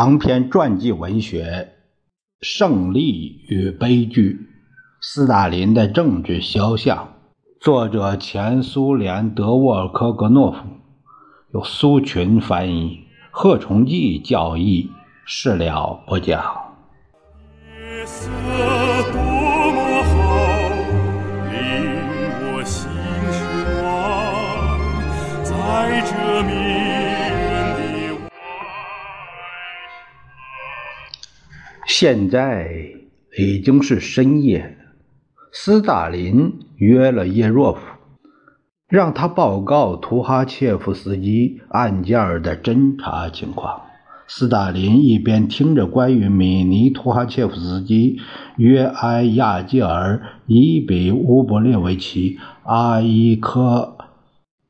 长篇传记文学《胜利与悲剧》，斯大林的政治肖像，作者前苏联德沃尔科格诺夫，由苏群翻译，贺崇济教译，事了不讲。在这明现在已经是深夜，斯大林约了叶若夫，让他报告图哈切夫斯基案件的侦查情况。斯大林一边听着关于米尼图哈切夫斯基、约埃亚吉尔、伊比乌波列维奇、阿伊科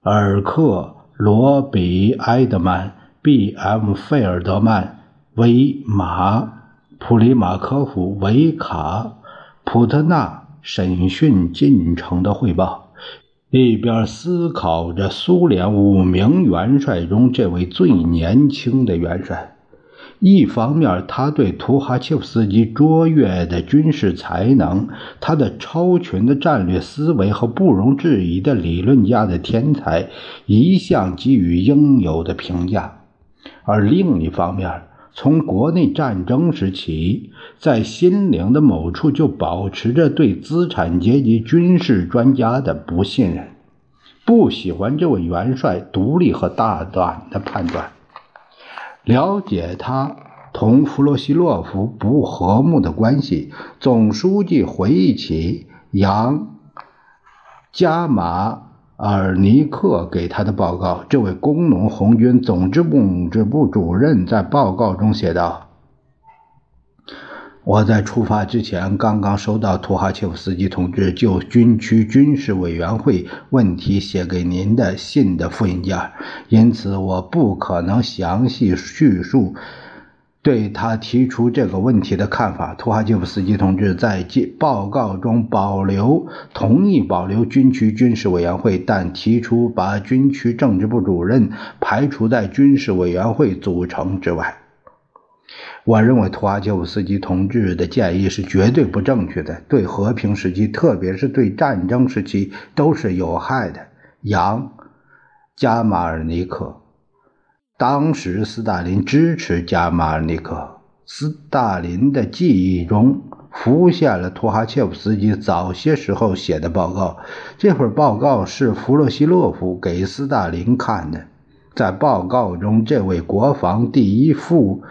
尔克、罗比埃德曼、B.M. 费尔德曼、维马。普里马科夫、维卡、普特纳审讯进程的汇报，一边思考着苏联五名元帅中这位最年轻的元帅。一方面，他对图哈切夫斯基卓越的军事才能、他的超群的战略思维和不容置疑的理论家的天才，一向给予应有的评价；而另一方面，从国内战争时起，在心灵的某处就保持着对资产阶级军事专家的不信任，不喜欢这位元帅独立和大胆的判断。了解他同弗洛西洛夫不和睦的关系，总书记回忆起杨加马。尔尼克给他的报告，这位工农红军总支部部主任在报告中写道：“我在出发之前刚刚收到图哈切夫斯基同志就军区军事委员会问题写给您的信的复印件，因此我不可能详细叙述。”对他提出这个问题的看法，图哈切夫斯基同志在报告中保留同意保留军区军事委员会，但提出把军区政治部主任排除在军事委员会组成之外。我认为图哈切夫斯基同志的建议是绝对不正确的，对和平时期，特别是对战争时期都是有害的。杨加马尔尼克。当时，斯大林支持加马尔尼克。斯大林的记忆中浮现了图哈切夫斯基早些时候写的报告。这份报告是弗洛西洛夫给斯大林看的。在报告中，这位国防第一副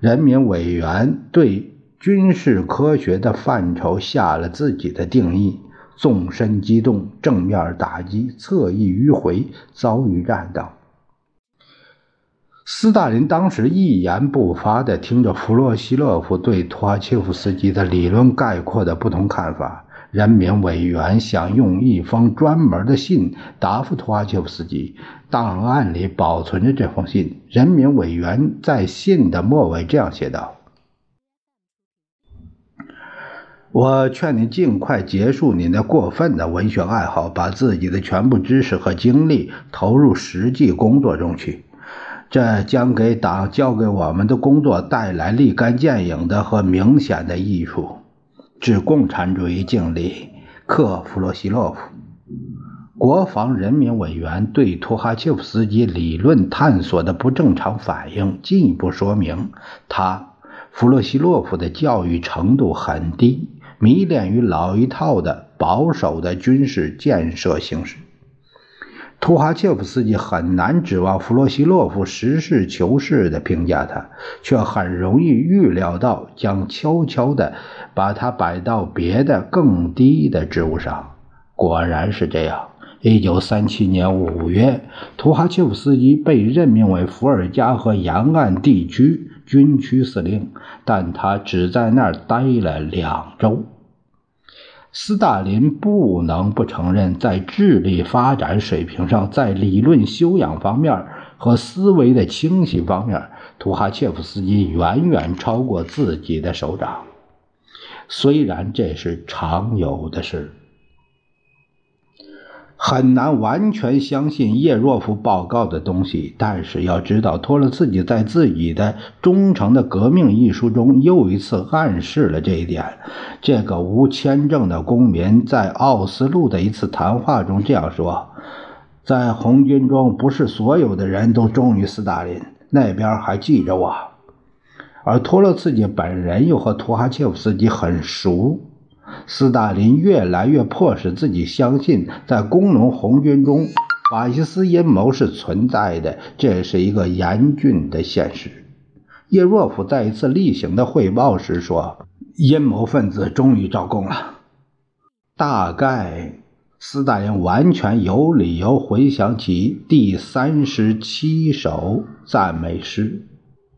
人民委员对军事科学的范畴下了自己的定义：纵深机动、正面打击、侧翼迂回、遭遇战等。斯大林当时一言不发地听着弗洛西洛夫对图哈切夫斯基的理论概括的不同看法。人民委员想用一封专门的信答复图哈切夫斯基，档案里保存着这封信。人民委员在信的末尾这样写道：“我劝你尽快结束你那过分的文学爱好，把自己的全部知识和精力投入实际工作中去。”这将给党交给我们的工作带来立竿见影的和明显的益处。致共产主义敬礼，克弗洛西洛夫。国防人民委员对图哈切夫斯基理论探索的不正常反应，进一步说明他弗洛西洛夫的教育程度很低，迷恋于老一套的保守的军事建设形式。图哈切夫斯基很难指望弗洛西洛夫实事求是地评价他，却很容易预料到将悄悄地把他摆到别的更低的职务上。果然是这样。一九三七年五月，图哈切夫斯基被任命为伏尔加河沿岸地区军区司令，但他只在那儿待了两周。斯大林不能不承认，在智力发展水平上，在理论修养方面和思维的清晰方面，图哈切夫斯基远远超过自己的首长。虽然这是常有的事。很难完全相信叶若夫报告的东西，但是要知道，托洛茨基在自己的《忠诚的革命》一书中又一次暗示了这一点。这个无签证的公民在奥斯陆的一次谈话中这样说：“在红军中，不是所有的人都忠于斯大林，那边还记着我。”而托洛茨基本人又和图哈切夫斯基很熟。斯大林越来越迫使自己相信，在工农红军中，法西斯阴谋是存在的，这是一个严峻的现实。叶若夫在一次例行的汇报时说：“阴谋分子终于招供了。”大概斯大林完全有理由回想起第三十七首赞美诗。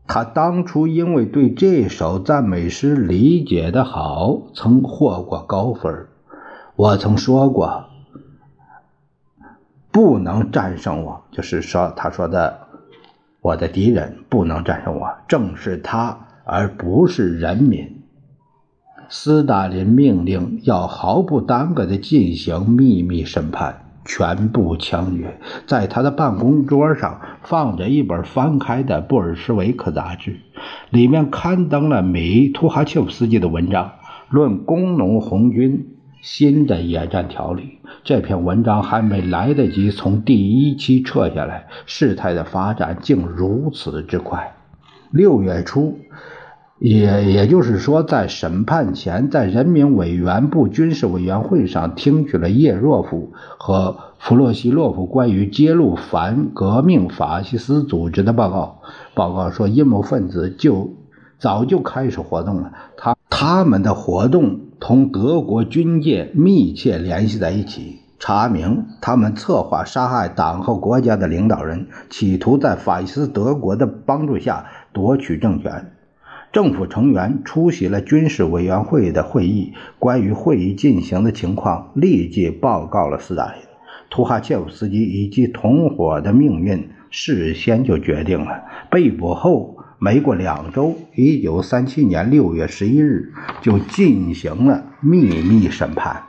他当初因为对这首赞美诗理解的好，曾获过高分。我曾说过，不能战胜我，就是说，他说的，我的敌人不能战胜我，正是他，而不是人民。斯大林命令要毫不耽搁地进行秘密审判。全部枪决。在他的办公桌上放着一本翻开的布尔什维克杂志，里面刊登了米图哈切夫斯基的文章，论工农红军新的野战条例。这篇文章还没来得及从第一期撤下来，事态的发展竟如此之快。六月初。也也就是说，在审判前，在人民委员部军事委员会上听取了叶若夫和弗洛西洛夫关于揭露反革命法西斯组织的报告。报告说，阴谋分子就早就开始活动了，他他们的活动同德国军界密切联系在一起。查明他们策划杀害党和国家的领导人，企图在法西斯德国的帮助下夺取政权。政府成员出席了军事委员会的会议，关于会议进行的情况立即报告了斯大林。图哈切夫斯基以及同伙的命运事先就决定了。被捕后没过两周，一九三七年六月十一日就进行了秘密审判。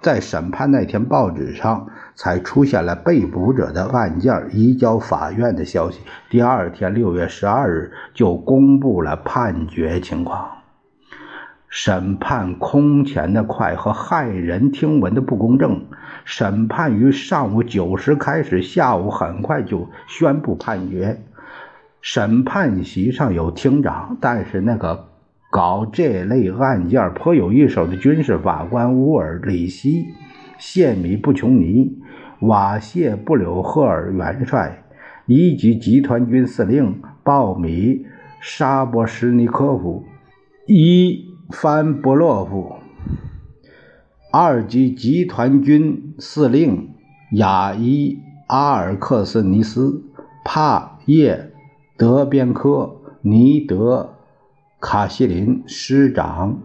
在审判那天，报纸上才出现了被捕者的案件移交法院的消息。第二天，六月十二日就公布了判决情况。审判空前的快和骇人听闻的不公正。审判于上午九时开始，下午很快就宣布判决。审判席上有厅长，但是那个。搞这类案件颇有一手的军事法官乌尔里希、谢米布琼尼、瓦谢布柳赫尔元帅、一级集团军司令鲍米沙波什尼科夫、伊凡博洛夫、二级集团军司令亚伊阿尔克斯尼斯、帕叶德边科、尼德。卡西林师长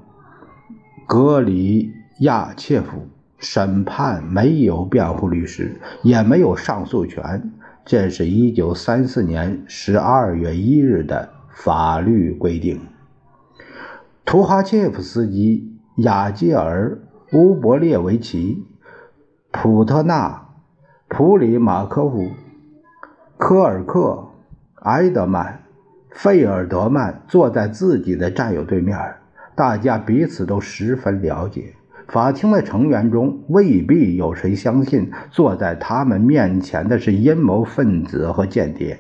格里亚切夫审判没有辩护律师，也没有上诉权。这是一九三四年十二月一日的法律规定。图哈切夫斯基、雅基尔、乌博列维奇、普特纳、普里马科夫、科尔克、埃德曼。费尔德曼坐在自己的战友对面，大家彼此都十分了解。法庭的成员中未必有谁相信坐在他们面前的是阴谋分子和间谍。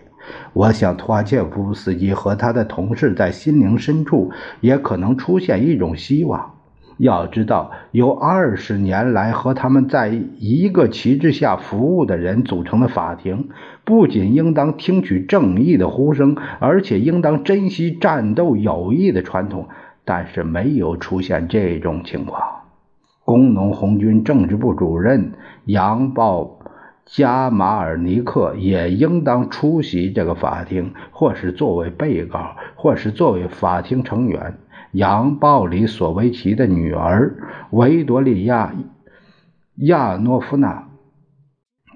我想，图哈切夫斯基和他的同事在心灵深处也可能出现一种希望。要知道，由二十年来和他们在一个旗帜下服务的人组成的法庭，不仅应当听取正义的呼声，而且应当珍惜战斗友谊的传统。但是，没有出现这种情况。工农红军政治部主任杨鲍加马尔尼克也应当出席这个法庭，或是作为被告，或是作为法庭成员。杨鲍里索维奇的女儿维多利亚亚诺夫娜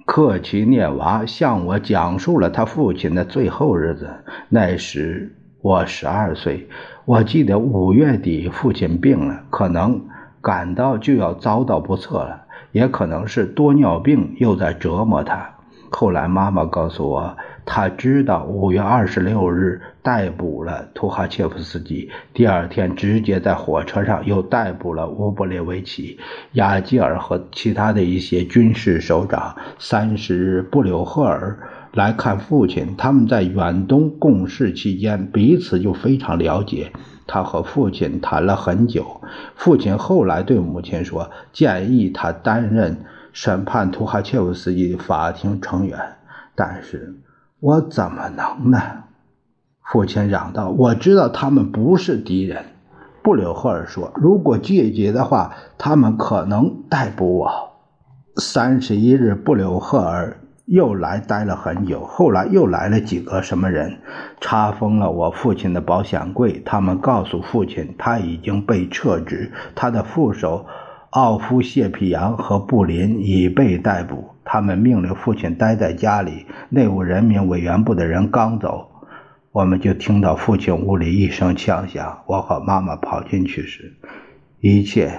克奇涅娃向我讲述了他父亲的最后日子。那时我十二岁，我记得五月底父亲病了，可能感到就要遭到不测了，也可能是多尿病又在折磨他。后来妈妈告诉我，他知道五月二十六日逮捕了图哈切夫斯基，第二天直接在火车上又逮捕了乌布列维奇、亚基尔和其他的一些军事首长。三十日，布柳赫尔来看父亲，他们在远东共事期间彼此就非常了解。他和父亲谈了很久。父亲后来对母亲说：“建议他担任。”审判图哈切夫斯基法庭成员，但是我怎么能呢？父亲嚷道：“我知道他们不是敌人。”布柳赫尔说：“如果拒绝的话，他们可能逮捕我。”三十一日，布柳赫尔又来待了很久，后来又来了几个什么人，查封了我父亲的保险柜。他们告诉父亲，他已经被撤职，他的副手。奥夫谢皮扬和布林已被逮捕，他们命令父亲待在家里。内务人民委员部的人刚走，我们就听到父亲屋里一声枪响。我和妈妈跑进去时，一切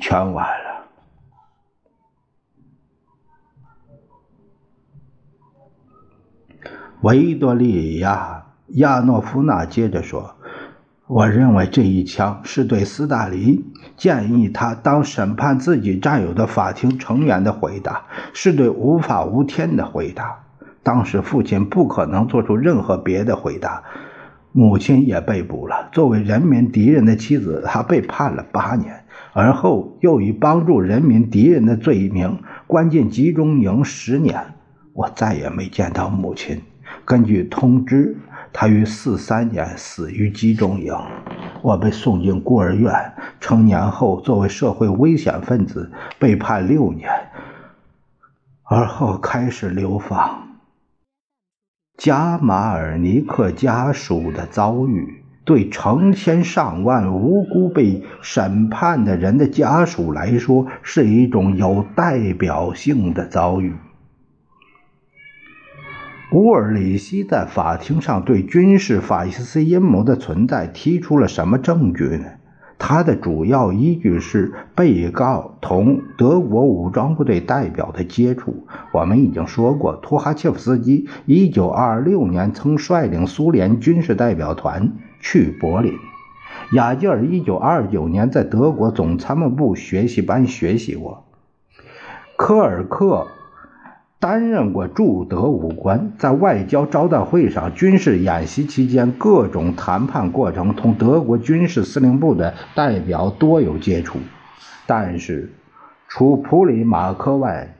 全完了。维多利亚·亚诺夫娜接着说。我认为这一枪是对斯大林建议他当审判自己战友的法庭成员的回答，是对无法无天的回答。当时父亲不可能做出任何别的回答。母亲也被捕了，作为人民敌人的妻子，她被判了八年，而后又以帮助人民敌人的罪名关进集中营十年。我再也没见到母亲。根据通知。他于四三年死于集中营，我被送进孤儿院。成年后，作为社会危险分子被判六年，而后开始流放。加马尔尼克家属的遭遇，对成千上万无辜被审判的人的家属来说，是一种有代表性的遭遇。乌尔里希在法庭上对军事法西斯阴谋的存在提出了什么证据呢？他的主要依据是被告同德国武装部队代表的接触。我们已经说过，图哈切夫斯基1926年曾率领苏联军事代表团去柏林，雅基尔1929年在德国总参谋部学习班学习过，科尔克。担任过驻德武官，在外交招待会上、军事演习期间、各种谈判过程，同德国军事司令部的代表多有接触。但是，除普里马科外，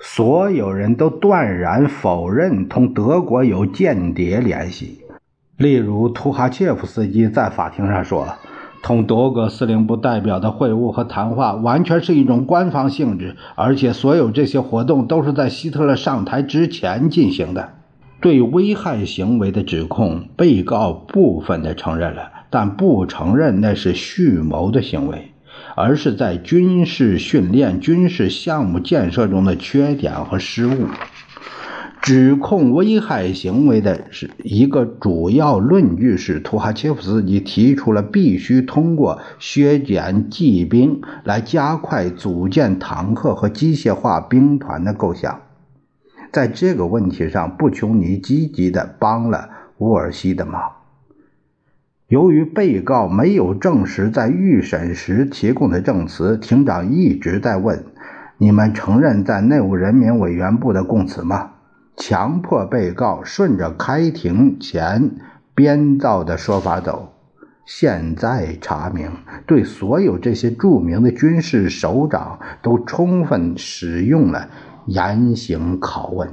所有人都断然否认同德国有间谍联系。例如，图哈切夫斯基在法庭上说。同德国司令部代表的会晤和谈话完全是一种官方性质，而且所有这些活动都是在希特勒上台之前进行的。对危害行为的指控，被告部分的承认了，但不承认那是蓄谋的行为，而是在军事训练、军事项目建设中的缺点和失误。指控危害行为的是一个主要论据是，图哈切夫斯基提出了必须通过削减骑兵来加快组建坦克和机械化兵团的构想。在这个问题上，布琼尼积极地帮了乌尔西的忙。由于被告没有证实在预审时提供的证词，庭长一直在问：“你们承认在内务人民委员部的供词吗？”强迫被告顺着开庭前编造的说法走。现在查明，对所有这些著名的军事首长都充分使用了严刑拷问。